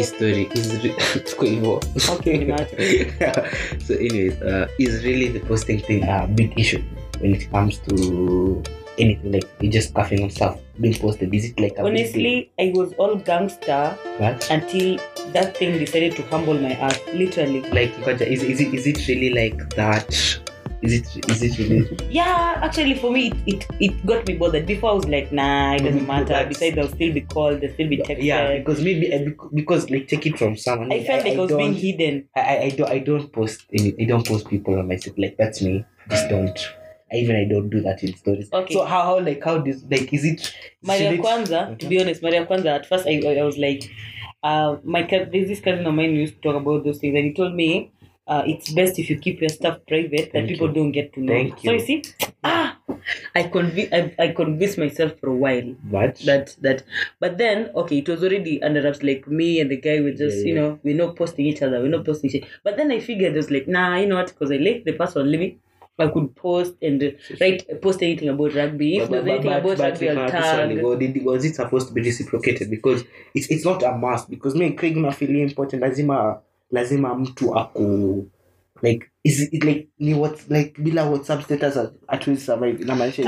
hii story is re- Okay, so anyways uh, is really the posting thing a big issue when it comes to anything like you just coughing on stuff being posted. Is it like a honestly i was all gangster But, until that thing decided to humble my ass literally. Like is, is, it, is it really like that is it is it really? Yeah actually for me it, it, it got me bothered. Before i was like nah it doesn't Mhm, matter. That's- besides i'll still be called i'll still be texted. yeah because maybe because like take it from someone. I felt like i, was being hidden. I, I, don't I don't post any I don't post people on my myself like that's me. Just don't. I, even I don't do that in stories. Okay. So how, how like how this like is it Maria should it- Kwanza, to be honest, Maria Kwanza, at first I, I was like, uh, my there's this cousin of mine used to talk about those things, and he told me uh, it's best if you keep your stuff private that Thank people you. don't get to know. Thank So you. you see, ah, I conv- I, I convinced myself for a while But that that, but then okay, it was already under wraps. Like me and the guy were just Yeah, you yeah. know we're not posting each other, we're not posting shit. But then I figured it was like nah, you know what? Because I like the person living. I could post and uh, write post anything about rugby. If but, there's anything about rugby, I'll tag. was it supposed to be reciprocated? Because it's it's not a must. Because me and Craig nafili important lazima lazima mtu aku like is it like ni what like bila WhatsApp status at, at least survive inamaanisha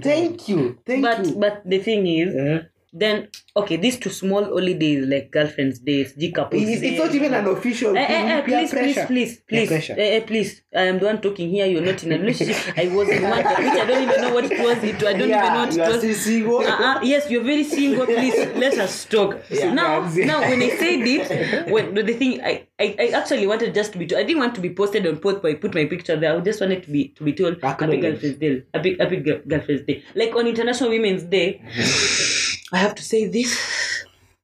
thank you thank but you. but the thing is Eh? Then okay these two small holidays like girlfriends days g couples it's, it's not even an official Eh, eh, eh, please, please, please, please, pressure. eh, eh, please. I am the one talking here. You're not in a relationship. I was in one, which I don't even know what it was. It, I don't even know what it was. single. Uh-uh. Yes, you're very single. Please let us talk. Yeah, now, now when I said it, when the thing I, I, I actually wanted just to be. I didn't want to be posted on post, but I put my picture there. I just wanted to be to be told Happy Girlfriend's Day. Happy Happy Girlfriend's Day. Like on International Women's Day, I have to say this.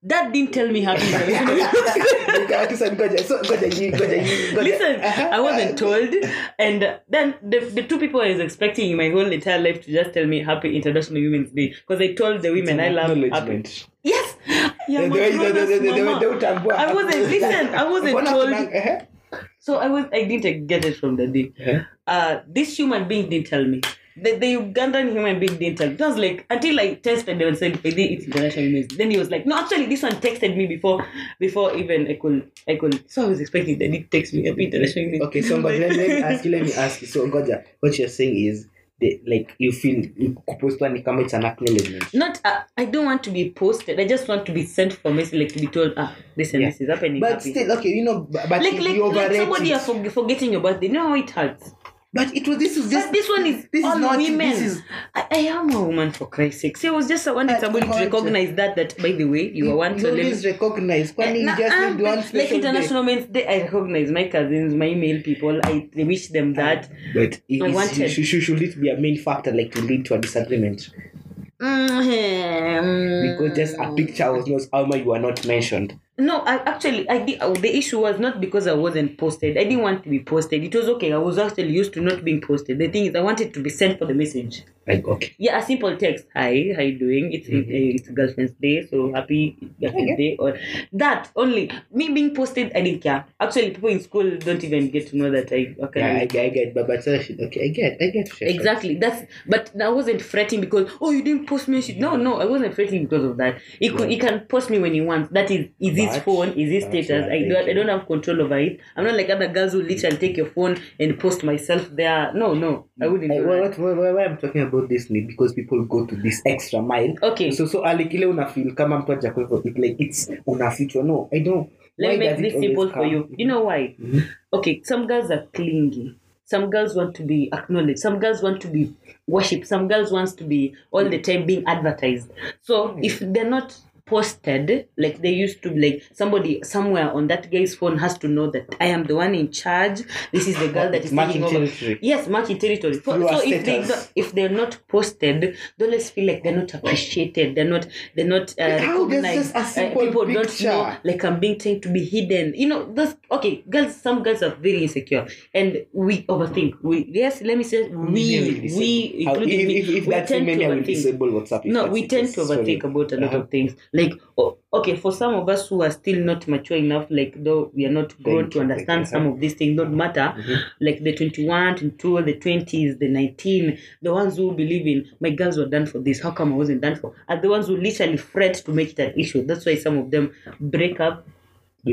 Dad didn't tell me Happy Girlfriend's Day. So, ngoja, so, ngoja, you- ngoja, you- ngoja. Listen, Uh-huh. I wasn't told, and uh, then the, the two people I was expecting in my whole entire life to just tell me Happy International Women's Day because I told the women I love happy. Yes, yeah, The- my the- the- brother's the- the- the- mama. the utambua. I wasn't listen. I wasn't told. eh? So I was. I didn't get it from the day. Uh, this human being didn't tell me. The, the Ugandan human being didn't tell. It was like until I tested them and said, "I did it's international news. Then he was like, "No, actually, this one texted me before, before even I could, I could." So I was expecting that he text me happy international women's. Okay, so ngoja, let, let me ask you, let me ask you. So ngoja, what you're saying is the, like you feel kupostwa ni kama it's an acknowledgement. not uh, i don't want to be posted i just want to be sent for message like to be told ah listen Yeah. this is happening But still, okay, you know, but, but like you like, like somebody it. are forgetting your birthday you know how it hurts But it was this is just but this one is this all is not women this is I, I am a woman for christ's sake see i was just wanting But somebody to recognize that that by the way you are one to you live always recognize. Kwani you Nah, just need one like international men's day i recognize my cousins my male people i wish them that day. But it, I is- wanted- should, should, should it be a main factor like to lead to a disagreement? Mm, Because just a picture was not how you are not mentioned. No, I actually I did. oh, the issue was not because I wasn't posted. I didn't want to be posted. It was okay. I was actually used to not being posted. The thing is, I wanted to be sent for the message. Like okay. Yeah, a simple text. Hi, how you doing? It's Mm-hmm. uh, it's girlfriend's day, so happy girlfriend's day. Or that only. Me being posted, I didn't care. Actually, people in school don't even get to know that I. Okay. Yeah, I, get- I get, but but uh, okay, I get, I get. Shasha. Exactly. That's but I wasn't fretting because oh you didn't post me. shit. No, no, I wasn't fretting because of that. He could he can post me when he wants. That is is his phone, is his status. I don't I don't have control over it. I'm not like other girls who literally take your phone and post myself there. No, no, I wouldn't. I, do why, why, why, why I'm talking about this ni because people go to this extra mile. Okay. So so ali kile una feel kama mtu haja kwa it like it's unafichwa. No, I don't. Let Why me make this simple for you. You know why? Mhm. Okay, some girls are clingy. Some girls want to be acknowledged. Some girls want to be worshipped. Some girls wants to be all the time being advertised. So if they're not posted like they used to like somebody somewhere on that guy's phone has to know that I am the one in charge. This is the girl that is marking taking over. territory. Yes, marking territory. So, if they don't- if they're not posted, they always feel like they're not appreciated. They're not they're not uh, How recognized. just a Uh, people don't picture. know like I'm being trained to be hidden. You know, those okay, girls. Some girls are very insecure, and we overthink. We yes, let me say we we How- including if, me. if, if we that's tend to overthink. disable WhatsApp. if No, we tend to Sorry. overthink about a lot Uh-huh. of things. like oh, okay for some of us who are still not mature enough like though we are not grown to understand some of these things don't matter Mhm. like the 21 22 the 20s the 19 the ones who believe in my girls were done for this how come i wasn't done for are the ones who literally fret to make it an issue that's why some of them break up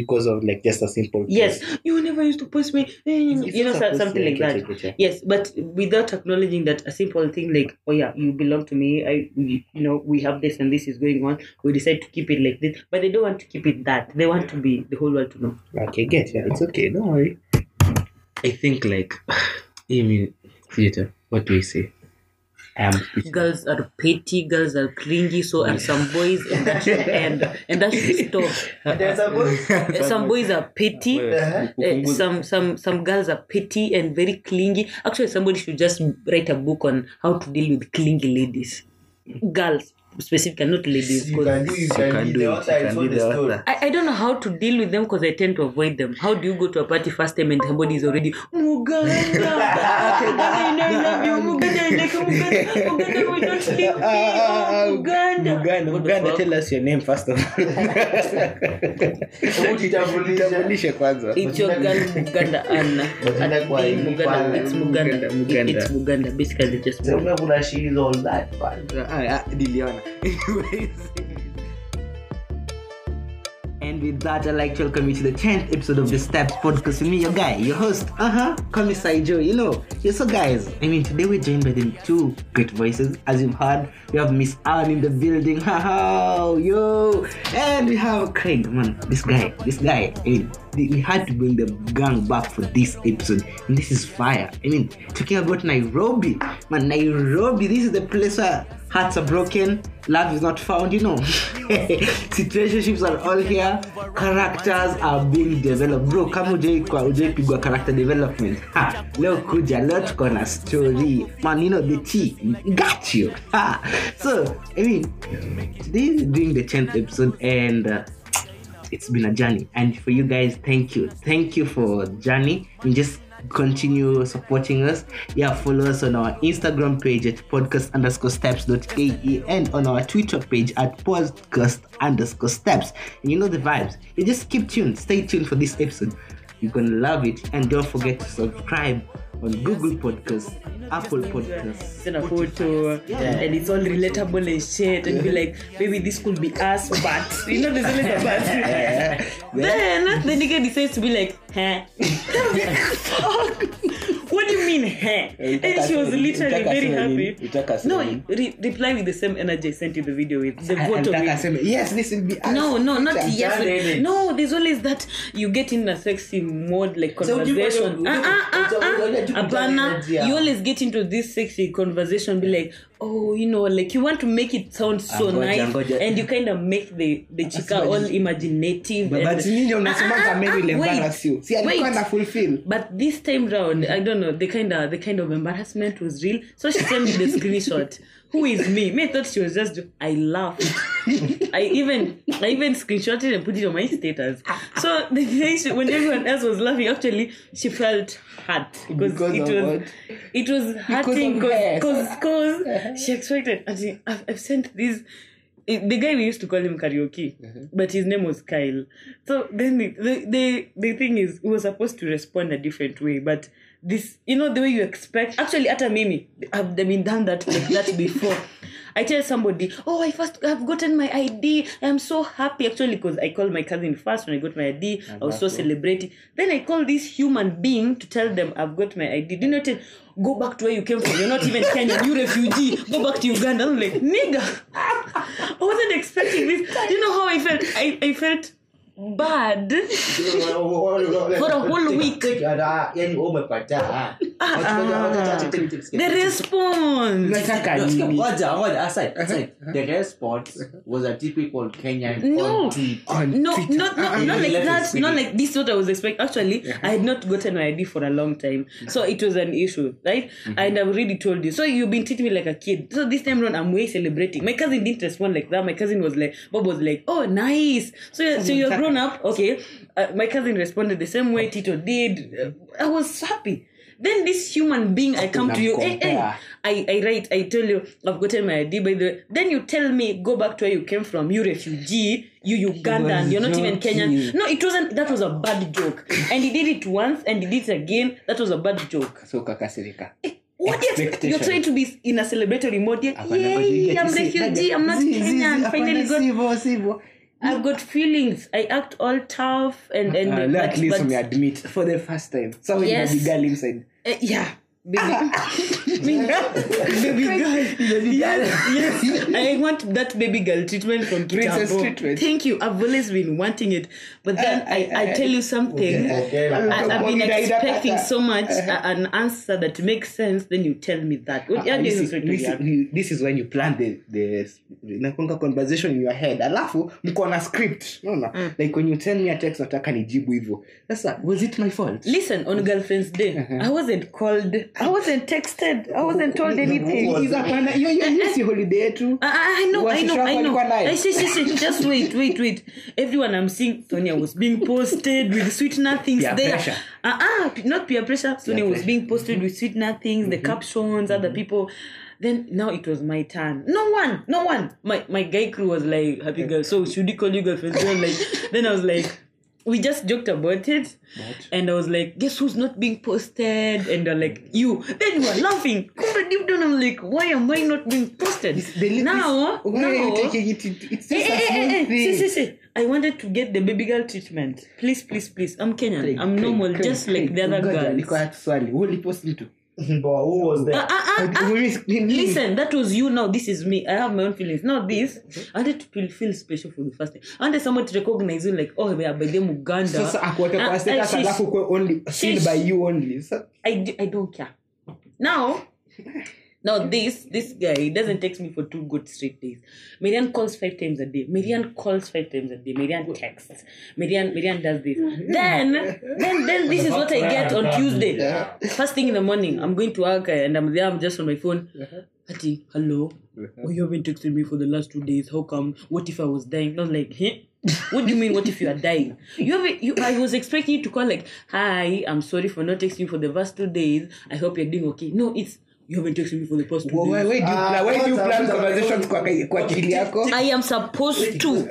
because of like just a simple yes you never used to post me eh, It's you know so- something like I that get you, I yes but without acknowledging that a simple thing like oh yeah you belong to me i you know we have this and this is going on we decide to keep it like this but they don't want to keep it that they want to be the whole world to know Okay, get yeah, it's okay. Don't worry. I think like, I mean, theater. What do we say? I am. girls are petty girls are clingy so are some boys and that should end. And that should stop. There's a boy. Some boys are petty Uh, some some some girls are petty and very clingy. Actually, somebody should just write a book on how to deal with clingy ladies, girls specifically, not ladies. You 'cause can do, you can can do do. The it, author you can be the the author. I, I don't know how to deal with them because I tend to avoid them. How do you go to a party first time and somebody is already Muganda? Muganda, I love you, Muganda, I like Muganda, Muganda, we don't speak. Oh, Muganda. Muganda, What the Muganda, fuck? tell us your name first of all. Jitambulishe kwanza. It's your girl Muganda Anna. But At like why the you Muganda, find- it's Muganda. Muganda, It's Muganda. Basically, just So umekula she is all that man. Ah, ah, Niliona. Anyways. And with that, I'd like to welcome you to the 10th episode of the Steps Podcast with me, your guy, your host, uh huh, Commissar Joe. You know, yeah, so guys, I mean, today we're joined by the two great voices. As you've heard, we have Miss Anne in the building, haha, yo, and we have Craig, man, this guy, this guy, I mean, we had to bring the gang back for this episode, and this is fire. I mean, talking about Nairobi, man, Nairobi, this is the place where hearts are broken, love is not found, you know. Situationships are all here, characters are being developed. Bro, kama ujai kwa ujai character development. Ha, leo kuja, leo tuko na story. Man, you know the T got you. Ha. So, I mean, today is doing the 10th episode and uh, it's been a journey and for you guys thank you thank you for journey and just continue supporting us. Yeah follow us on our instagram page at podcast underscore steps.ke and on our twitter page at podcast underscore steps. And you know the vibes. You just keep tuned. Stay tuned for this episode. You're gonna love it. And don't forget to subscribe on google podcasts apple podcasts send a photo and it's all relatable and shit and be like maybe this could be us but you know there's always a but. Then the nigga decides to be like huh? What do you mean huh and she was literally very happy no re- reply with the same energy I sent you the video with the photo yes this will be us. no, no, not yes. No, there's always that you get in a sexy mode like conversation. Ah, ah, ah, ah. you- you- Hapana, you- you always get into this sexy conversation, be like, oh, you know, like you want to make it sound so Ngoja, nice, ngoja. and you kind of make the the chica all imaginative. But- and, but nyinyi unasemanga Ah, maybe ah, will embarrass you. Si alikuwa na fulfill. But this time round, I don't know, the kind of the kind of embarrassment was real. So she sent me the screenshot. Who is me? Me I thought she was just. I laughed. I even I even screenshotted and put it on my status. So the day she, when everyone else was laughing, actually she felt hurt because, Because it was what? it was hurting because because she expected. And she, I've, I've sent these. it- the guy we used to call him karaoke, uh-huh. but his name was Kyle. So then the, the the the thing is, we were supposed to respond a different way, but this, you know, the way you expect. Actually, at a mimi, I've been done that like that before. I tell somebody, oh, I first I've gotten my ID. I'm so happy actually because I called my cousin first when I got my ID. I was so celebrating. Then I call this human being to tell them I've got my ID. Do you know tell, go back to where you came from? You're not even Kenyan. You refugee. Go back to Uganda. I'm like, nigga. I wasn't expecting this. Do you know how I felt? I, I felt bad. For a whole week. yani umepata uh-uh. The response. Nataka nini? Ngoja, ngoja, aside, aside. The response was a typical Kenyan No. on tweet. On No, Twitter. not not, Uh-uh. not like Let it that. Not like this. is What I was expecting. Actually, I had not gotten my ID for a long time, so it was an issue, right? Mm-hmm. And I've already told you. So you've been treating me like a kid. So this time around, I'm way celebrating. My cousin didn't respond like that. My cousin was like, Bob was like, "Oh, nice." So so you're grown up, okay? Uh, my cousin responded the same way Tito did. Uh, I was happy. Then this human being, I come to you. Hey, hey. I, I write, I tell you, I've gotten my ID by the way. Then you tell me, go back to where you came from, you refugee, you Ugandan, you're not even. Kenyan. No, it wasn't, that was a bad joke. And he did it once and he did it again. That was a bad joke. so kakasirika What? Expectation. You're trying to be in a celebratory mode. Yay, I'm refugee, I'm not Kenyan. Finally got sivyo, sivyo." I've got feelings. I act all tough and and Ah, now at least but- we admit for the first time so Yes. you the girl inside Uh, yeah, Ah. baby. baby girl. Yes, yes. I want that baby girl treatment from Princess Kitambo. treatment. Thank you. I've always been wanting it. But ah, then Uh, I, I- I, I- tell you something. Okay. I, I've been expecting so much a- an answer that makes sense. Then you tell me that. What- Ah, yeah, this, this is, is this, this is when you plan the the nakonga conversation in your head alafu mko na script unaona mm. like when you tell me a text nataka nijibu hivyo sasa was it my fault Listen, on uh-huh. Girlfriend's Day, uh-huh. I wasn't called, I wasn't texted, I wasn't told anything. Hizo hapana, hiyo hiyo hiyo si holiday yetu I, I I know, I Washusha know, I know. walikuwa naye? I, see, see, see, just wait, wait, wait. Everyone I'm seeing, Sonia was being posted with sweet nothings Peer there. pressure. Uh, ah, not peer pressure. Sonia Peer was pressure. being posted with sweet nothings, the captions, other people. Then now it was my turn. No one, no one. My my guy crew was like, "Happy girl." So should he call you girlfriend? So I'm like, then I was like, we just joked about it, and I was like, "Guess who's not being posted?" And they're like, "You." Then you were laughing. But deep down, I'm like, "Why am I not being posted?" The li- now, why are you now, taking it it's Eh, just a eh, eh, small eh, thing. see, see, see. I wanted to get the baby girl treatment. Please, please, please. I'm Kenyan. Craig, I'm Craig, normal, Craig, just Craig, like the other ngoja, girls. niko swali ulipost mtu But who was there? Ah. Mimi- mimi- Listen, that was you. Now this is me. I have my own feelings. Not this, I wanted to feel, feel special for the first time. I wanted someone to recognize you, like, oh, we are by them Uganda. sasa akuweke kwa ah, status alafu kuwe only seen by you only I, do- I don't care. Now, now this this guy he doesn't text me for two good straight days. Maryann calls five times a day. Maryann calls five times a day. Maryann texts. Maryann Maryann does this. Then then then this is what I get on Tuesday. First thing in the morning, I'm going to work and I'm there. I'm just on my phone. Ati, hello. Oh, you haven't texted me for the last two days. How come? What if I was dying? Was like, huh? What do you mean? What if you are dying? You have you. I was expecting you to call like, "Hi, I'm sorry for not texting you for the past two days. I hope you're doing okay." No, it's you haven't texted me for the past two Why- why- days. why do you Ah, plan- why do you plan what's conversations kwa kwa akili yako I am supposed to.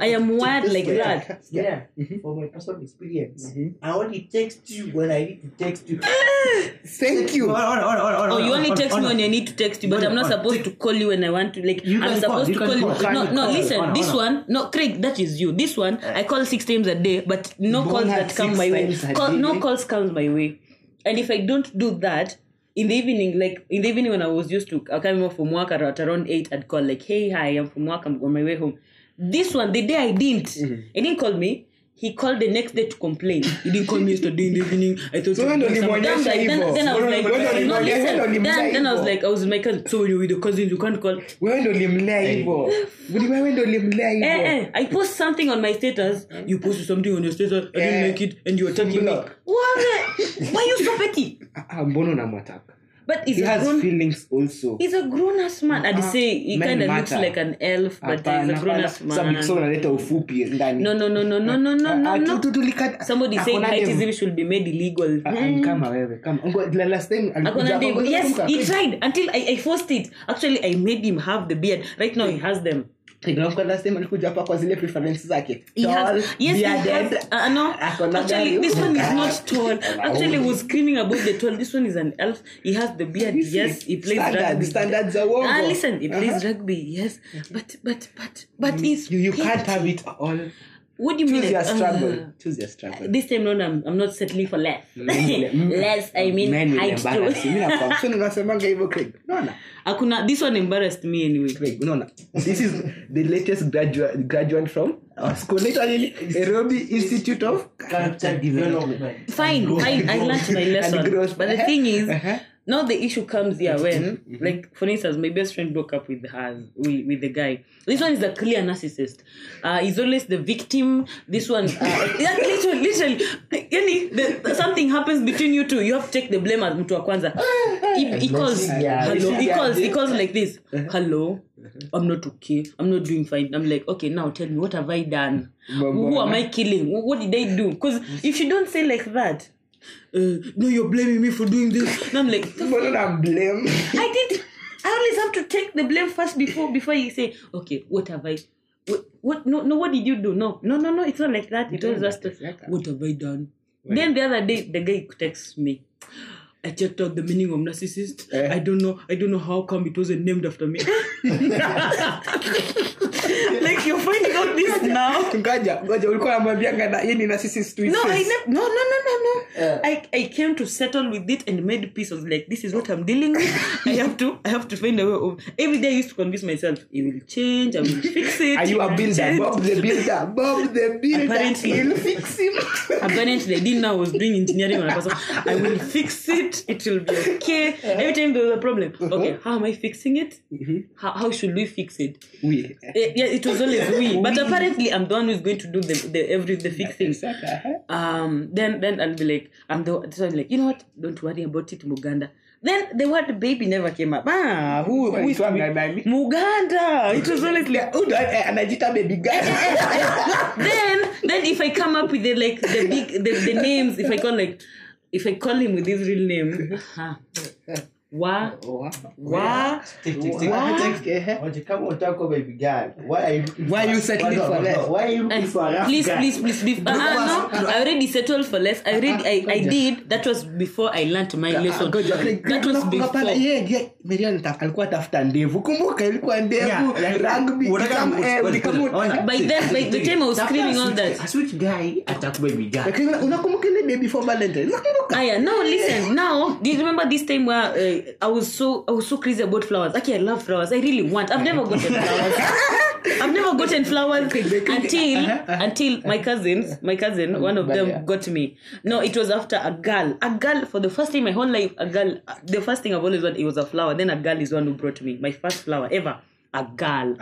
I am wired like that. Yeah, from my personal experience, I only text you when I need to text you. thank you Oh, you only text me when I need to text you, but Hold I'm not on, supposed take- to call you when I want to. Like You I'm supposed call, to call you. call, No, no. Listen, on, this hold one, no, Craig, that is you. This one, I call six times a day, but no Born calls that come my way. Call, no calls comes my way, and if I don't do that. In the evening, like in the evening when I was used to I coming off from work at at around eight, I'd call like, "Hey, hi, I'm from work. I'm on my way home." This one, the day I didn't, Mm-hmm. he didn't call me. He called the next day to complain. He didn't call me yesterday in the evening. I thought So you when were doing ndo something. Then I was like, then, I was like, no, listen. Then, then I was hivyo? like, I was with my cousin. So when you're with the cousins, you can't call. wewe ndo ulimlea hivyo Budi wewe ndo ulimlea Eh, eh, I post something on my status. You posted something on your status. I didn't Eh, like it, and you're attacking me. block. What? the- Why you so petty? Ah, ah, mbona unamwataka But he's he has grown. feelings also He's a grown ass man. I'd Uh-uh. say he kind of looks like an elf, but he's a grown ass man. because unaleta ufupi ndani No, no, no, no, no, no, no, Ah, no, ah, no. Somebody dem. heightism should be made illegal. Ah, ah, kama wewe kama Ngo- la- last time alikuja Akona hapa, dem. ngoja Yes, he tried until I, I forced it. Actually, I made him have the beard. Right now, he has them. Nakumbuka last time alikuja hapa kwa zile preferences zake He Tall, has, yes, bearded. uh, no. Actually, this one is not tall. Actually, I was screaming about the tall. This one is an elf. He has the beard. You Yes, he plays standard- rugby. standards are. Ah, listen, he plays Uh-huh. rugby. Yes, but but but but he's you, you can't have it all What do you mean? choose your uh, struggle choose your struggle this time round, I'm, I'm not settling for less. Mm. less, I mean, Men will height embarrass you. too. Mimi nakwambia, so unasemanga hivyo Craig unaona Akuna, this one embarrassed me anyway. Craig unaona this is the latest graduate graduate from our school Inaitwa nini Nairobi Institute of Character development. fine, fine. I learned my lesson. growth. But the thing is, Uh-huh. Now the issue comes here when, like, for instance, my best friend broke up with her, with, with the guy. This one is a clear narcissist. Uh, he's always the victim. This one, uh, yeah, literally, literally, yani, the, something happens between you two. You have to take the blame as mtu wa kwanza. He, he calls, Yeah. hello. He calls, he calls like this. Hello. I'm not okay. I'm not doing fine. I'm like, okay, now tell me, what have I done? Who am I killing? What did I do? Because if you don't say like that, uh, no, you're blaming me for doing this. And I'm like, Mbona na blame? I did. I always have to take the blame first before before you say, okay, what have I? What, what? No, no. What did you do? No, no, no, no. It's not like that. It was just, like what have I done? Then the other day, the guy texts me. I checked out the meaning of narcissist. Eh. I don't know. I don't know how come it wasn't named after me. like you're finding out this now. ngoja ngoja ulikuwa namwambianga na yeye ni narcissist to No, I never. No, no, no, no, no. Yeah. I, I came to settle with it and made peace. I was like, this is what I'm dealing with. I have to I have to find a way of. Every day I used to convince myself, it will change. I will fix it. Are you a builder? change." Bob the builder. Bob the builder. Apparently. He'll fix him. Apparently, I didn't know I was doing engineering on a person. I will fix it. It will be okay. Every time there was a problem, okay, how am I fixing it? How, how should we fix it? We. Eh, yeah, it was always we. But apparently, I'm the one who's going to do the, the every the fixing. um then then I'll be like I'm the so I'm like you know what? Don't worry about it Muganda. Then the word baby never came up. Ah who who is? Muganda. It was always like eh, anajita baby girl. then then if I come up with the like the big the, the names if I call like if I call him with his real name uh, Eh, baby girl, why are you looking Why for- you settling No, no, for less? Why are you looking for a rough please, please, please, please. Uh, uh, no, I already settled for less. I already, I, I did. That was before I learned my lesson. That was before. yeye ndiye- Marian alikuwa tafuta ndevu. Kumbuka ilikuwa ndevu. Rugby. unataka kama- ku- eh, ngoja, ulikamu- ngoja. By then, by the time I was Tafuta screaming all that. a sweet guy atakuwa baby girl. Unakumbuka ile baby for valentine? Unakumbuka Aya, now listen. Now, do you remember this time where uh, I was so I was so crazy about flowers? Actually, I love flowers. I really want. I've never gotten flowers. I've never gotten flowers until until my cousins, my cousin, one of them got me. No, it was after a girl. A girl for the first time in my whole life. A girl. The first thing I've always wanted it was a flower. Then a girl is one who brought me my first flower ever. A girl.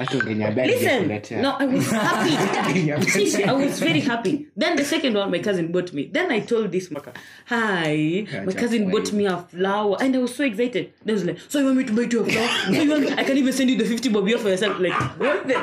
Listen, no, I was happy. I was very happy. Then the second one, my cousin bought me. Then I told this maka, hi, my cousin bought me a flower, and I was so excited. They was like, so you want me to buy you a flower? So you want me, I can even send you the fifty bob for yourself. Like, what the?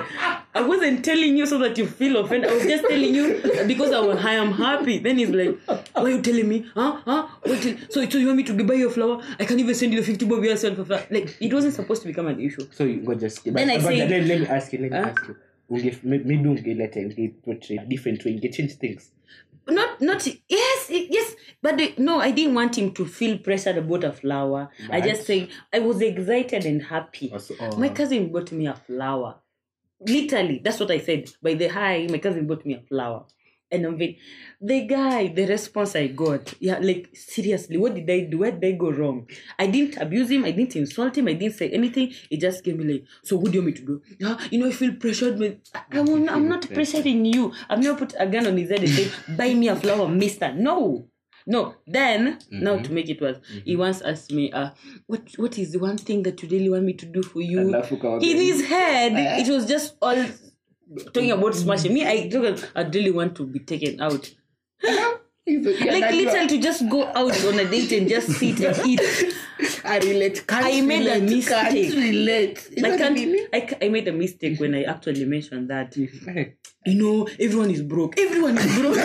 I wasn't telling you so that you feel offended. I was just telling you because I, was, I am happy. Then he's like, why are you telling me? Huh? Huh? Till- so, so you want me to buy you a flower? I can't even send you the fifty bob yourself. for. Like, it wasn't supposed to become an issue. so you- ngoja sikia. Then I But- but say- let, let me ask you let me Huh? ask you Unge- may- maybe ungeleta ungeportray different way unge change things not not yes yes but the, no i didn't want him to feel pressured about a flower i just say i was excited and happy Also, oh. my uh, cousin bought me a flower literally that's what i said by the high my cousin bought me a flower and I'm very, the guy, the response I got, yeah, like seriously, what did I do? Where did I go wrong? I didn't abuse him, I didn't insult him, I didn't say anything. He just gave me like, so what do you want me to do? Yeah, you know, I feel pressured. Man. I, I will, I'm not pressuring you. I've never put a gun on his head and said, buy me a flower, mister. No. No. Then, now to make it worse, he once asked me, uh, what what is the one thing that you really want me to do for you? In his head, it was just all talking about smashing. Me, I I really want to be taken out. Like literally to just go out on a date and just sit and eat. I relate. Can't I made a relate, Can't mistake. relate. Is I that can't. I, ca- I made a mistake when I actually mentioned that. You know, everyone is broke. Everyone is broke.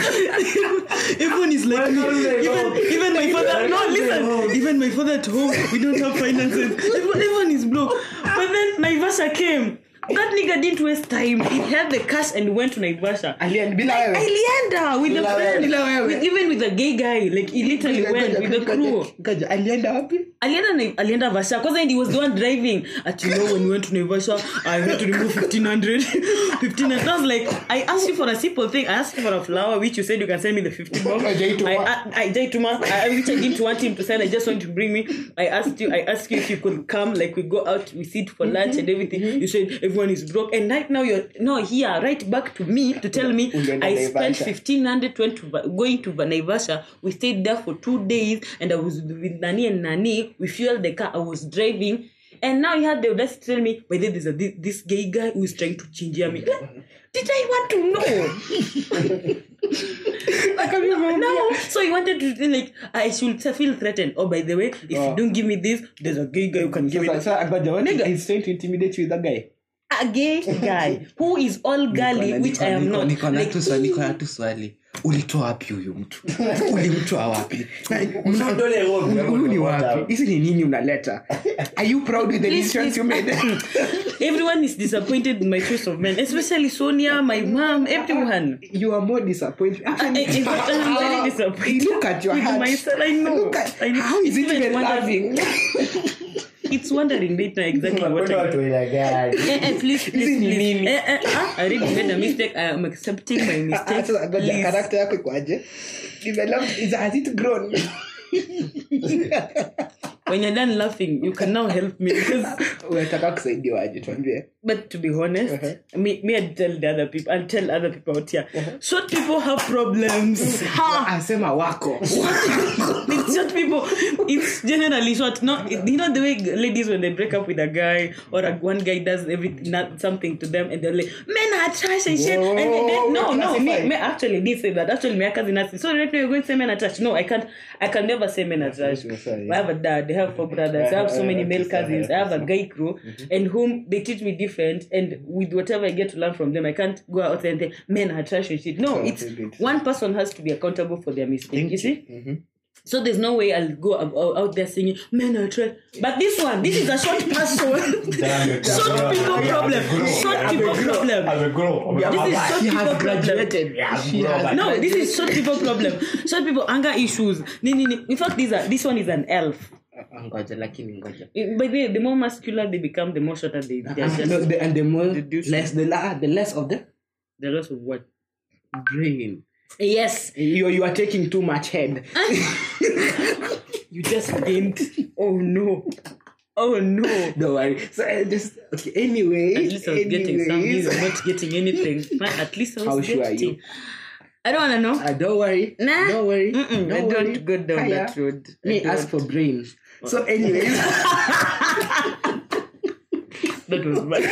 everyone is like me. Even, even my father. No, listen. Even my father at home, we don't have finances. Everyone, everyone is broke. But then Naivasha came. That nigga didn't waste time. He had the cash and went to Naivasha. Alien, bila wewe. Alienda with the Bila friend, wewe, bila wewe. with, even with the gay guy. Like he literally Ngoja, went ngoja, with the ngoja, crew. ngoja. alienda wapi alienda na- alienda vasha kwanza he was the one driving at you know when we went to naivasha i had to remove 1500 1500 i was like i asked you for a simple thing i asked you for a flower which you said you can send me the 50 bob i Hajaituma. I, I, Jaituma, I, which i didn't want him to send i just want to bring me i asked you i asked you if you could come like we go out we sit for lunch mm-hmm. and everything mm-hmm. you said everyone is broke and right now you're no here right back to me to tell me i spent Naivasha. 1500 went to going to Naivasha. We stayed there for two days, and I was with Nani and Nani. We fueled the car. I was driving, and now you had the audacity to tell me, by the there's a, this, this gay guy who is trying to change me. Did I want to know? no. So he wanted to feel like I should feel threatened. Oh, by the way, if Oh. you ah. don't give me this, there's a gay guy who can give me Sasa- this. sasa, ngoja, what Nigga. he's trying to intimidate you with that guy A gay guy who is all girly, which I am not. niko na Like, tu swali niko na tu swali ulitoa wapi huyu mtu ulimtoa wapi Usimtole roho, huyu ni what wapi up? hizi ni nini unaleta are you proud with the decisions you made Everyone is disappointed in my choice of men, especially Sonia, my mom, everyone. you are more disappointed I, I, i'm very disappointed. look at your with heart myself. I know. look at I know. how is It's it even wondering- loving It's wondering right now exactly what Unapenda I watu aina gani? Eh, eh, please, please, Hizi ni please. nini? Eh, eh, ah, I really made a mistake. I am accepting my mistake. Sasa ngoja Please. karakta yako ikoaje developed is has it grown When you're done laughing, you can now help me unataka kusaidiwaje tuambie But to be honest, me, me, I'd tell the other people, I'll tell other people out here. Short people have problems. ha! asema wako It's short people. It's generally short. No, it- you know the way ladies when they break up with a guy or a, one guy does everything, not something to them, and they're like, "Men are trash and shit." Whoa, and then, no, no, me, me actually did say that. Actually, my cousin asked me, "So right now you're going to say men are trash?" No, I can't. I can never say men are trash. I have a dad. I have four brothers. I have so many male cousins. I have a guy crew, and whom they teach me different. And with whatever I get to learn from them, I can't go out there and say men are trash and shit. No, Oh, it's good. one person has to be accountable for their mistake. You see. Mm-hmm. So there's no way I'll go out- out out there singing men are trash. But this one, this is a short person. Damn, short people yeah, problem. I'm a grow. Short I'm a people problem. I'm a grow. This is short she people problem. graduated she has but- No, this is short people problem. Short people anger issues. Ni- ni- ni. In fact, these are this one is an elf. Ngoja lakini ngoja By the way, the more muscular they become, the more shorter they they are. Ah, just- no, the, and the more Reduce- less the, la- the less of the The less of what? brain Yes, you, you are taking too much head you just gained. Oh no. Oh no. don't worry so uh, just okay anyway At least I was getting something. anyways, You're not getting anything. But at least I was How sure are you? I don't wanna know. uh, don't worry Nah. don't worry Mm-mm, don't I worry. don't go down Hiya. that road. I me don't. ask for brain so anyways That was bad.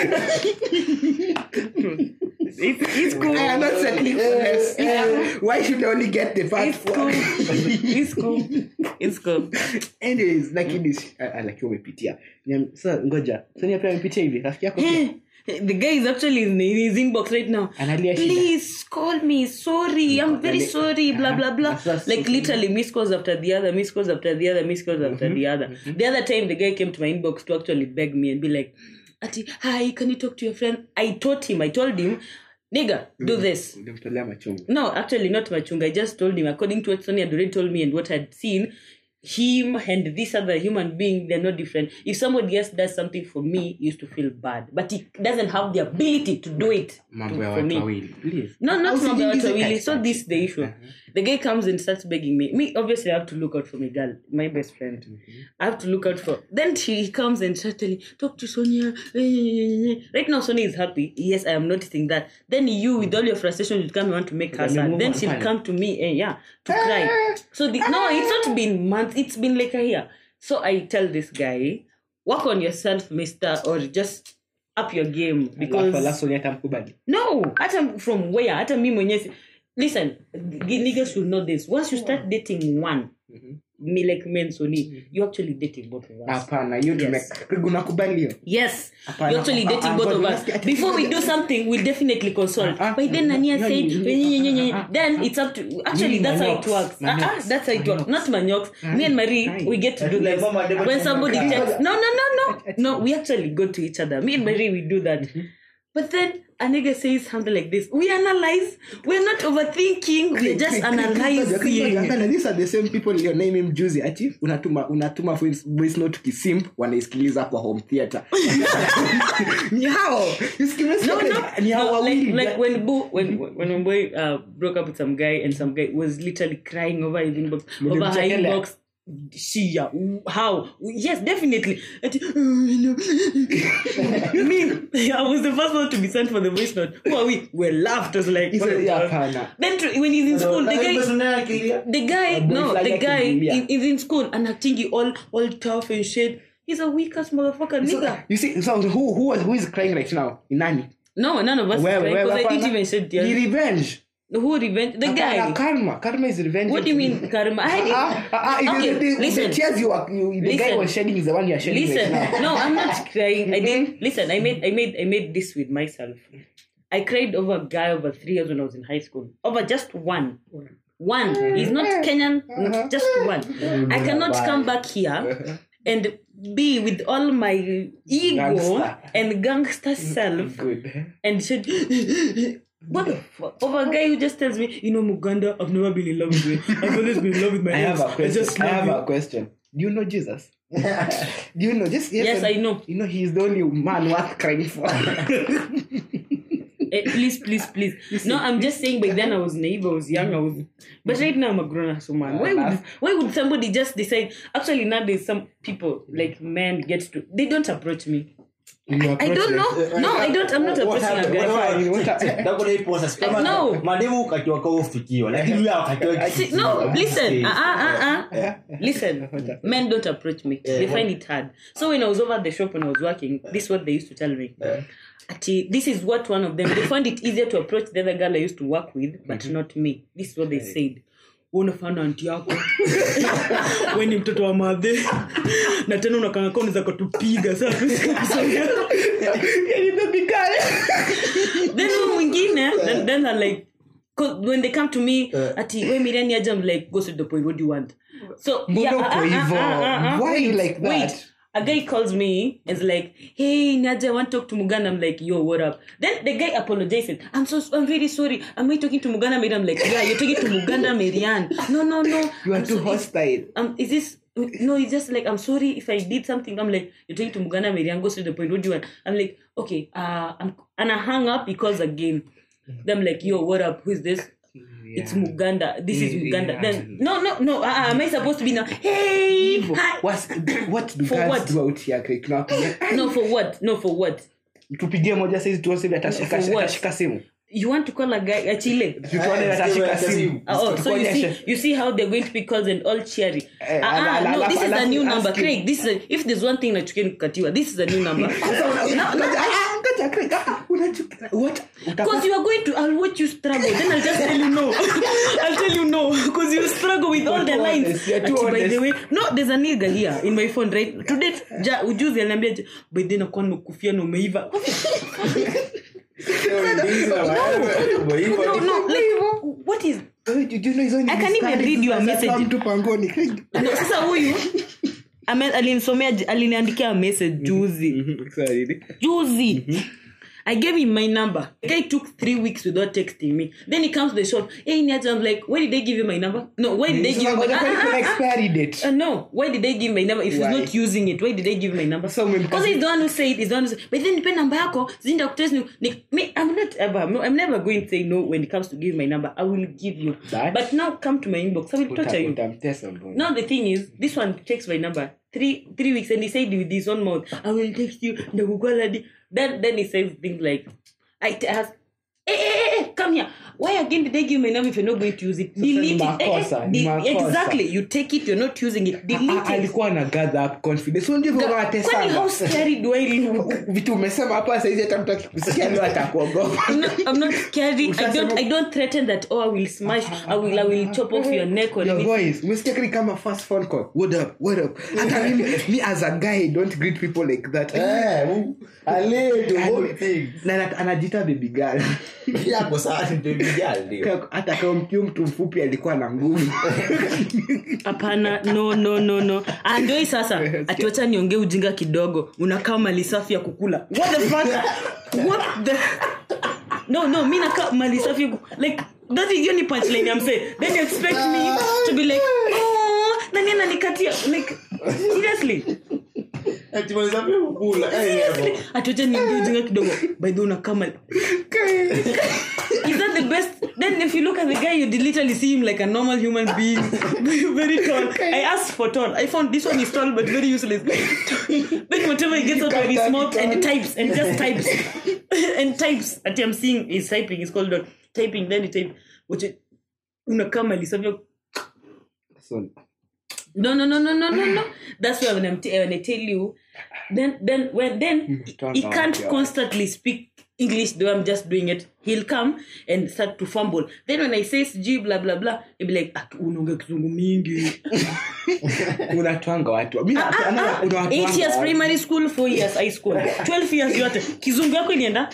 it's, it's cool. I am not settling for less Uh, why should I only get the first It's cool. one It's cool. It's cool. anyways lakini uh, uh, like umepitia Niam- so ngoja sonia pia amepitia hivi rafiki yako pia? The guy is actually in his inbox right now. Please call me. Sorry, I'm very sorry. Blah blah blah. Like literally, miss calls after the other, miss calls after the other, miss calls after the other. The other time, the guy came to my inbox to actually beg me and be like, "Ati, hi, can you talk to your friend?" I taught him. I told him, "Nigga, do this." No, actually not Machunga. I just told him, according to what Sonia had already told me and what I'd seen, him and this other human being, they're not different. If somebody else does something for me, he used to feel bad. But he doesn't have the ability to do it to, for me. wawili please No, not How from did the you watu wawili. So this is the issue. The guy comes and starts begging me. Me, obviously, I have to look out for my girl, my best friend. I have to look out for. Then she comes and starts telling, talk to Sonia. Eh, right now, Sonia is happy. Yes, I am noticing that. Then you, with all your frustration, you come and want to make her sad. Then she'll come to me and yeah, to cry. So the, no, it's not been months. It's been like a year. So I tell this guy, work on yourself, Mister, or just up your game because Alafu- alafu Sonia no hata from where hata mi mwenyewe listen niggas should know this. Once you start dating one me like men soni you actually dating both of us. Hapana hiyo Yes. unakubali hiyo? Yes. Hapana. you're actually Ah, dating ah, both of us. Before we do something we'll definitely consult. Ah, ah, by then nania ah, ah, then it's up to actually that's how it works. Ah, ah, that's how it works. Not manyox me and marie we get to do this. When somebody texts no no no no. No we actually go to each other. Me and marie we do that but then a nigga says something like this. We analyze we're not overthinking we're just analyzing these are the same people ilioname him juzi ati unatuma unatuma voice note kisimp wanaisikiliza kwa home theater. Ni hao. No, no, ni hao no like, like when Bo, when when boy uh, broke up with some guy and some guy was literally crying over his inbox, over her inbox. Shia, how? Yes, definitely. Me, I was the first one to be sent for the voice note. Who are we? We laughed. I was like, said, yeah. Then to- when he's in school, the guy, the guy, no, the guy is in school and acting all all tough and shit. He's a weak ass motherfucker, nigga. you see so who who who is crying right now ni nani No, none of us where, is crying because I didn't even shed the revenge Who revenge? The Hapana, guy. karma karma is revenge What do you mean, karma? I didn't. Ah, ah, ah, Okay, the, the, listen. the tears you are you, the guy Listen. was shedding is the one you are shedding Listen, right now no, I'm not crying. I didn't. Listen, I made, I made, I made this with myself. I cried over a guy over three years when I was in high school. Over just one. One. He's not Kenyan, just one. I cannot come back here and be with all my ego Gangster. and gangster self Good. and said, What the fuck? Of a guy who just tells me, you know, Muganda, I've never been in love with you. I've always been in love with my I have a question. just I have you." a question. Do you know Jesus? Do you know? Just Yes, I know. You know he's the only man worth crying for. Eh, please, please, please. No, I'm just saying. Back then, I was naive. I was young. I was, but right now, I'm a grown ass woman. Why would why would somebody just decide? Actually, nowadays, some people like men get to they don't approach me. I don't know. No, I don't. I'm not What a happened? guy. What happened? Double A posa, si kama No. mademu ukakiwa kwa ufikiwa lakini huyo akakiwa no, listen. Uh, uh, uh, uh. Listen. Men don't approach me. They find it hard. So when I was over at the shop when I was working, this is what they used to tell me. Ati, this is what one of them they found it easier to approach the other girl I used to work with, but not me. This is what they said. Unafana anti yako? We ni mtoto wa madhe. Na tena unakangaka unaweza katupiga then mwingine then, I'm like when they come to me ati we miriani aja I'm like go to the point what do you want? So yeah, uh, uh, uh, uh, uh, uh, Why you like that? wait a guy calls me and is like, "Hey, Nadia, I want to talk to Muganda." I'm like, "Yo, what up?" Then the guy apologizes. I'm so, I'm very sorry. Am I talking to Muganda Miriam? I'm like, "Yeah, you're talking to Muganda Miriam." No, no, no. You are I'm too so- hostile. um, is this no it's just like i'm sorry if i did something i'm like you're talking to muganda miriam goes to the point what do you want i'm like okay uh I'm, and i hung up because again then i'm like yo what up who's this it's muganda this is muganda then no no no uh, uh, am i supposed to be now hey. What's, what do For what? do out here? Craig? Tunawapigia- no for what no for what tupigie moja saizi tuone hivi atashika For what? atashika simu you want to call a guy achile simu. Oh, so you see, you see how they're going to be called an all cherry uh, uh, ah, no, this is a new number. Craig. This is a, if there's one thing that you can katiwa, this is a new number. so, Ngoja, ah, ngoja, Craig, ah, unachukia- what? Because you are going to, I'll watch you struggle. Then I'll just tell you no. I'll tell you no. Because you struggle with all the lines. honest, you're too Ati, by the way, no, there's a nigga here in my phone, right? Today, ja, ujuzi aliniambia, by the nakuwa nimekufia na umeiva. No, no, like, what is, did you know hizo ni I can't even read your za- za message. mtu pangoni Craig? no, sasa huyu, ame- alinisomea, aliniandikia message juzi. Juzi I gave him my number. The guy took three weeks without texting me. Then he comes to the shop. Hey, Niaja, I'm like, why did they give you my number? No, why did they give you my kuna ah, ah, expiry date uh, no, why did they give my number if Why? he's not using it? Why did they give my number? So Because he's the one who said, he's the one who said, but then nipe number yako, zinda kutest me, I'm not ever, I'm, never going to say no when it comes to give my number. I will give you. But- But now come to my inbox. I will Uta- torture you. Now the thing is, this one takes my number three three weeks, and he said with his own mouth, "I will text you." Ndakukwaladi. Then then he says things like, "I ask, hey, hey, eh, eh, hey, eh, hey, come here. Why again did they give my number if you're not going to use it? so Delete it. Eh, eh, makosa, de- exactly. You take it. You're not using it. Delete it. alikuwa na gather up confidence So ndivyo Kwani wanatesana. how scary do I look? vitu umesema hapa saizi hata mtu akikusikia leo atakuogopa I'm not, scary. I don't. I don't threaten that. Oh, I will smash. I will. I will chop off your neck or your voice umesikia kile kama first phone call what up what up hata mimi me as a guy don't greet people like that Eh, ale, the whole thing. na na- anajiita baby girl Yako sana, baby hata kama mkiwa mtu mfupi alikuwa na nguvu. Hapana no no no no. Ah, sasa. Atuacha niongee ujinga kidogo. Unakaa mali safi ya kukula. What the fuck? What the? No no mi nakaa mali safi like that hiyo ni punchline I'm saying then you expect me to be like oh nani ananikatia like seriously Ati maliza pia kukula. Eh, hivyo. Atuacha niongee kidogo by the way Is that the best? Then if you look at the guy, you literally see him like a normal human being, very tall. I asked for tall. I found this one is tall but very useless. then whatever he gets out of his mouth and types and just types and types. At I'm seeing is typing. It's called typing. Then he type. Which unakama lisavyo no no no no no no no that's why when I'm t- when I tell you then then when then turn he can't yeah. constantly speak English the way I'm just doing it. He'll come and start to fumble. Then when I say sijui blah blah blah he'll be like "Ah, unaongea kizungu mingi. Unatwanga watu. Ah, ah, eight years primary school four years high school. 12 years yote. Kizungu yako ilienda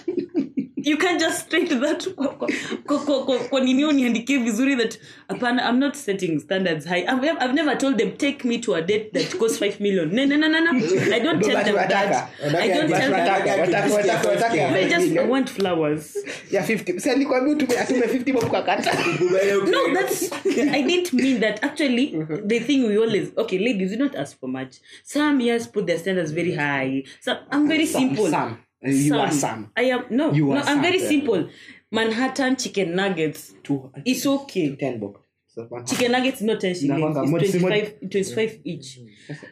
you can't just state that. Kwa- kwa- kwa- kwa- kwa- kwa nini uniandikie vizuri that hapana i'm not setting standards high. I've, I've never told them take me to a date that costs 5 million. No no no no no. I don't tell them that. i don't tell them. I just want flowers. Ya 50 si alikwambia utume atume 50 bob kakata no that's i didn't mean that. Actually mm-hmm. the thing we always okay ladies you don't ask for much. Some years put their standards very high. So i'm very Some, simple. some. You are some. i am no You no are i'm very simple. Manhattan chicken nuggets. Two- it's okay. 10 bob. So, chicken nuggets not 10 shillings. It's moja- 25, 25 each.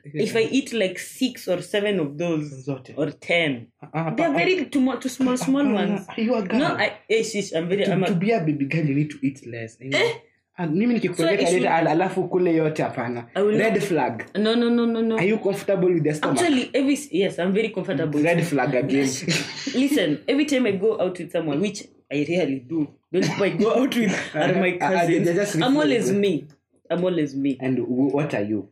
If i eat like six or seven of those or 10 Ah, they're but- very too, much, too small small Ah, ones. you are girl. no i eh, shish, i'm very to, i'm to a, be a baby girl you need to eat less. Eh? Ah, mimi So nikikupeleka it should- date, al- alafu kule yote hapana I red flag no no no no no are you comfortable with the stomach Actually, every yes, I'm very comfortable. red flag again Listen, every time I go out with someone, which I rarely do, don't I go out with are my Uh, uh, they- they cousins. I'm always me. I'm always me. and what are you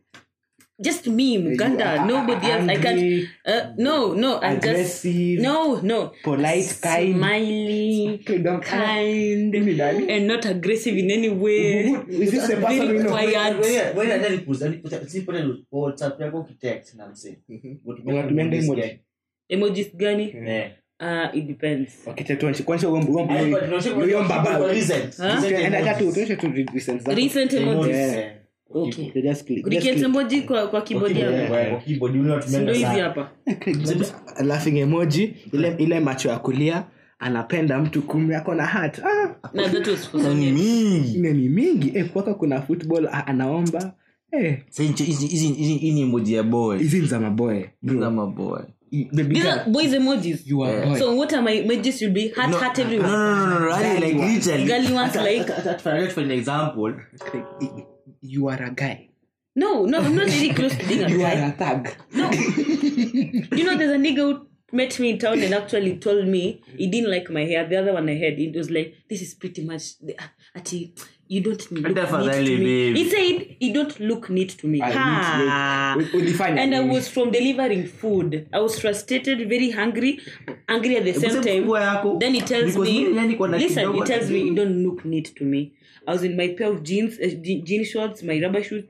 Just me, Muganda. are Nobody else. I angry, can't. Uh, no, no. I'm just aggressive, no, no. polite, kind. smiley, Okay, don't- kind, Mimi nani? and not aggressive in any way. Who- who- is this the person Very we know? quiet. whatsapp yako ukitext na msee Unatumianga emoji? Emojis gani? Eh. Uh, it depends. Okay, tete, tuonyeshe- kuonyesha huyo- huyo- Ah, huyo- but tunaonyesha- huyo mbaba. Recent. Huh? Recent Okay, and I got to- emojis. tuonyeshe tu re- recent zako. Recent emojis. Eh. Okay. Okay, just click- just Recent click. emoji kwa kwa keyboard Keyboard, yangu. eh, kwa keyboard, yule watu Ndio tumeenda hizi sana. hapa. laughing emoji ile ile macho ya kulia anapenda mtu kumbe ako na hat ah, Na that was for some years. ine ni mingi eh, kwaka kuna football ah, anaomba eh, Sasa hizi- hizi- hizi- hizi- hii ni emoji ya boy hizi ni za maboy bro. Kama boy I- baby These girl, are boys emojis. you are boy. So what are my emojis will be heart heart no, everywhere. no, no, no, no, really, like, Girl, literally. girl wants Hata- like- hata- hata for- for an example you are a guy No, no, I'm not really close to being a you are a thug No. You know, there's a nigga who met me in town and actually told me he didn't like my hair. The other one I had, it was like, this is pretty much the, ati, you don't look neat Tafadhali, to me. He said, you don't look neat to me. Ah, Ha. neat, neat. Ulifanya And I was from delivering food. I was frustrated, very hungry, angry at the same time. Then he tells me, mimi yani kwa na listen, he tells me you don't look neat to me. I was in my pair of jeans, uh, je- jean shorts, my rubber shoes.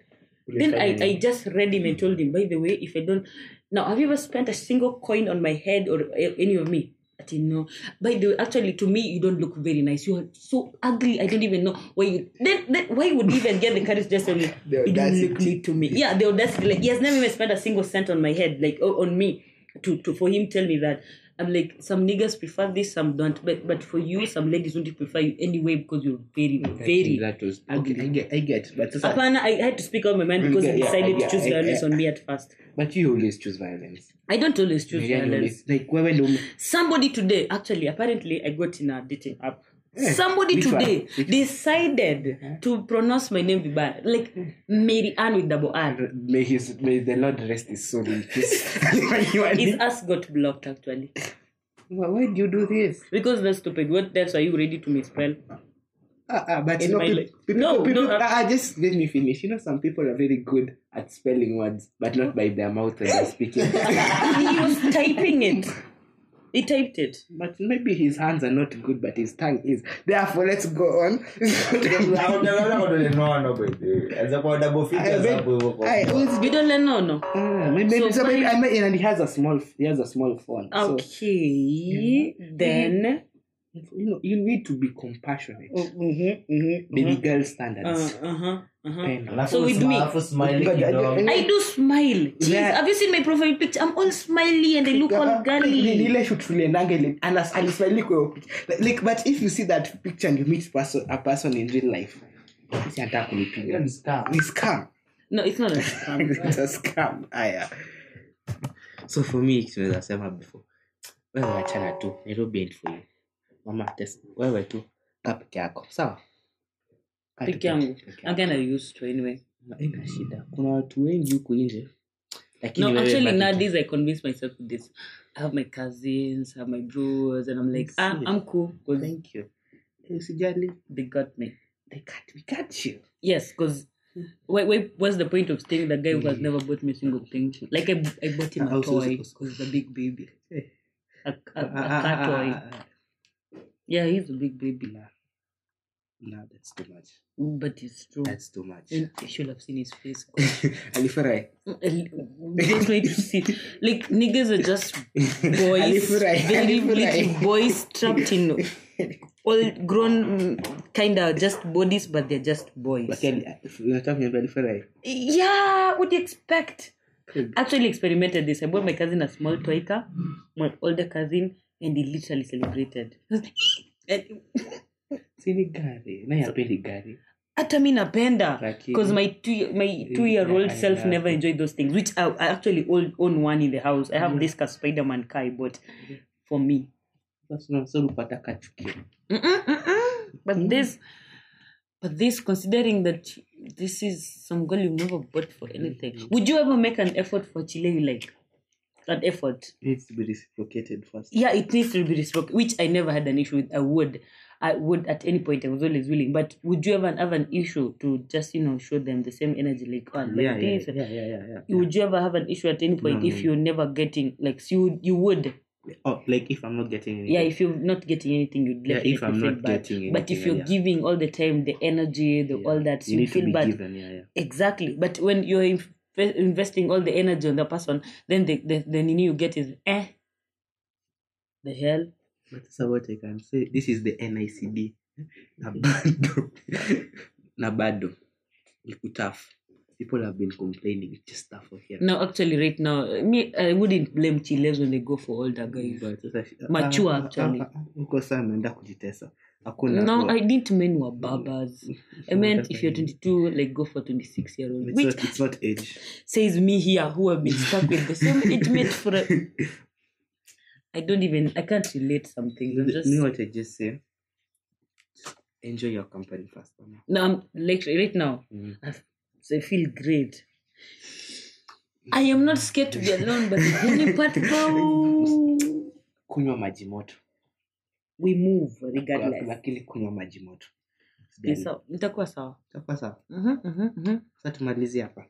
Then I, I just read him and told him, by the way, if I don't now, have you ever spent a single coin on my head or uh, any of me? I didn't know. By the way, actually, to me, you don't look very nice. You are so ugly. I don't even know why you. Then, then why would you even get the courage to just tell me you don't look audacity. neat to me? Yeah, the audacity. Like he has never even spent a single cent on my head, like on me, to, to for him tell me that. I'm like some niggas prefer this, some don't. But but for you, some ladies won't prefer you anyway because you're very very that was ugly. I get, I get but sasa, Apana, I had to speak out my mind because Yeah, he decided yeah, to choose yeah, violence yeah. on me at first. but you always choose violence I don't always choose Yeah, you violence. like wewe ndio Somebody today, actually, apparently, I got in a dating app. Yeah. Somebody one? today Which- decided eh? to pronounce my name vibaya, like Mary Ann with double R. may his may the lord rest his soul in peace His ass got blocked actually why, why do you do this because that's stupid. What that's why you ready to misspell? Ah, ah, but In you know, my peop- li- people, No, people, no, uh- ah, ah, just let me finish. You know, some people are very good at spelling words, but not by their mouth when they're speaking. he was typing it. He typed it. but maybe his hands are not good, but his tongue is. Therefore, let's go on. Anza kwa double I features bet- hapo hivyo kwa- I always- You don't let no no. Ah, maybe, So so maybe, I mean, and he has a small, he has a small phone. So Okay, then. You know, you need to be compassionate. Mm-hmm, mm-hmm, Baby girl standards. Uh huh. Uh huh. Penda. Alafu So with sma- me- alafu smile But- I do smile. Jeez, Yeah. have you seen my profile picture? I'm all smiley and I look all girly. ile shoot tuliendanga ile anas- alismile kwa hiyo picha. Like- like but if you see that picture and you meet person, a person in real life si anataka kunipiga Hiyo ni scam. ni scam No, it's not a scam. It's a scam aya so for me it's tunaweza sema before wewe wachana tu nairobi ain't for you mama test wewe tu kaa peke yako sawa Peke yangu. peke yako. I'm gonna used to anyway. haina shida kuna watu wengi huku nje lakini No, actually, nowadays I convince myself with this. I have my cousins, I have my bros, and I'm like, ah. I'm cool thank you Eh, usijali they got me. they got, we got you Yes, because wait, wait, what's the point of staying a guy who has never bought me a single thing? Like I, I bought him a was toy because he's a big baby, Eh. a, a, a Ah, ah, car ah, toy. Ah, ah. Yeah, he's a big baby. Nah. Nah, that's too much. But it's true. That's too much. And you should have seen his face. Alifurahi. Just wait to see. Like niggas are just boys, very little boys trapped in all grown kind of just bodies, but they're just boys. Lakini unataka kuniambia alifurahi? Yeah, what do you expect? Actually experimented this. I bought my cousin a small toy car, my older cousin, and he literally celebrated. And- Si ni gari. Naye hapendi gari. hata mi napenda because my two my two year old Yeah, self yeah. never enjoyed those things which I, I actually own, own one in the house i have this ka spider-man car I bought for me ulipata kachukio. But mm. this but this considering that this is some girl you never bought for anything mm-hmm. would you ever make an effort for chile you like an effort Needs to be reciprocated first. yeah it needs to be reciprocated which i never had an issue with i would i would at any point i was always willing but would you ever have an issue to just you know show them the same energy like oh, like Yeah, yeah, this yeah, yeah, yeah, yeah. would you ever have an issue at any point No, if no. you're never getting like you you would Oh, like if I'm not getting anything. yeah if you're not getting anything you'd Yeah, if I'm not bad getting but if you're yeah. giving all the time the energy the Yeah. all that you you feel bad given. Yeah, yeah. exactly but when you're inv- investing all the energy on the person then the the, the nini you get is eh the hell But so what I can say. This is the NICD. Na bado. Na bado. Iko. People have been complaining. It's just tough here. no actually right now me i wouldn't blame chiles when they go for older guys But Mature, ah, ah, actually. ah, Huko saa ameenda kujitesa. No i didn't mean were babas i meant if you're 22 like go for 26 year old It's which not, it's not age. says me here who have been stuck with the same intimate for a, I don't even I can't relate something. I'm just You know what I just say? Enjoy your company first. no I'm like right now Mm. I, so I feel great. I am not scared to be alone, but the only part kunywa maji moto we move regardless. lakini kunywa maji moto Ni sawa, nitakuwa sawa. Itakuwa sawa Mhm, mhm, mhm. sasa tumalizie hapa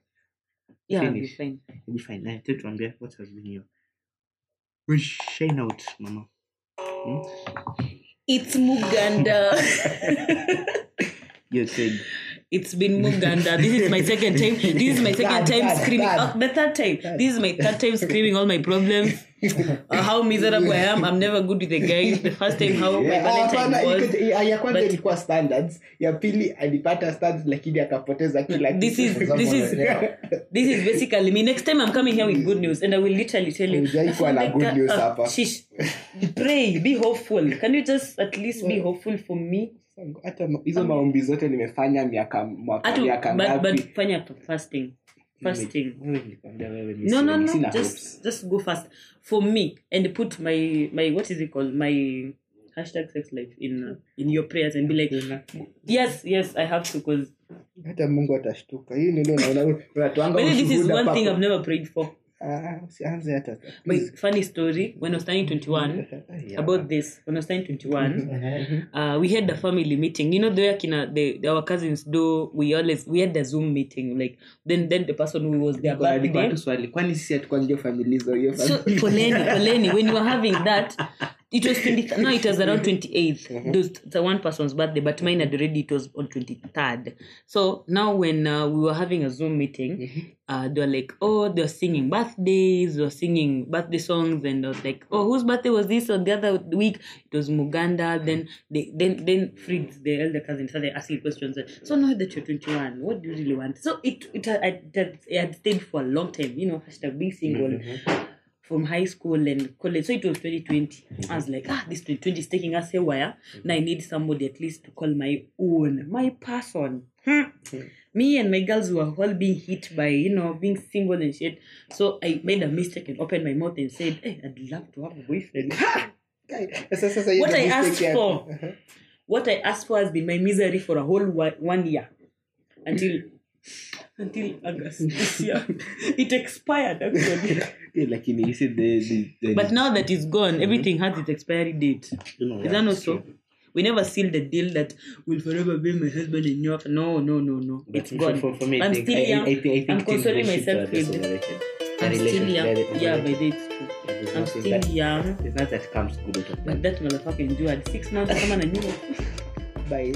Yeah, I'll be Finish. fine. Be fine. Na tu tuambie what has been your We shine out mama hmm? It's Muganda. you said It's been Muganda. This is my second time. This is my second time third, screaming. third. Oh, the third time. This is my third time screaming all my problems. Uh, how miserable I am. I'm never good with the guy. The first time how my Valentine was. ya kwanza but- ilikuwa standards ya pili alipata standards lakini akapoteza kila This is this is this is basically me. Next time I'm coming here with good news, and I will literally tell you. Hujai I kuwa found na good news uh, hapa. Shish, pray, be hopeful. Can you just at least be hopeful for me? Hata hizo maombi zote nimefanya miaka miaka but but ngapi? fanya fasting, fasting. Wewe nilikwambia wewe ni no no no just just go fast. For me and put my my what is it called? My hashtag sex life in uh, in your prayers and be like yes yes i have to because hata mungu atashtuka. Hii nilo unaona unatoanga this is one thing i've never prayed for my funny story. When i was turning 21 Yeah. about this when i was turning 21 uh, we had a family meeting. You know the way kina the, our cousins do we always we had a zoom meeting like then then the person who was there birthday. kwani sisi hatukuangia famili hizo so poleni poleni. When you were having that it was 20 no it was around 28th those the one person's birthday but mine had already it was on 23rd so now when uh, we were having a zoom meeting uh, they were like oh they were singing birthdays they were singing birthday songs and I was like oh whose birthday was this on the other week? It was muganda then they then then Fritz the elder cousin started asking questions so now that you're 21 what do you really want? So it it had, it it had stayed for a long time you know hashtag being single from high school and college. So it was 2020. I was like, ah, this 2020 is taking us haywire. Now I need somebody at least to call my own, my person. Hmm. Me and my girls were all being hit by, you know, being single and shit. So I made a mistake and opened my mouth and said, hey, I'd love to have a boyfriend. Sasa- sasa hiyo what I asked for, what I asked for has been my misery for a whole one year until until August this year. it expired actually. Yeah, lakini you see the, the, the But now that it's gone, mm-hmm. everything has its expiry date. you know, Is that not so? We never sealed the deal that will forever be my husband in New York. No, no, no, no. But It's for- gone. For, for me, I I'm think, still young. I, I think, I think I'm consoling relationships myself with- overrated. the I'm still relationship. young. the- the- Yeah, by the it's true. there's I'm still that- young. there's nothing that comes good out of But that. that motherfucker endured six months Come on, kama na nyuma. Bye.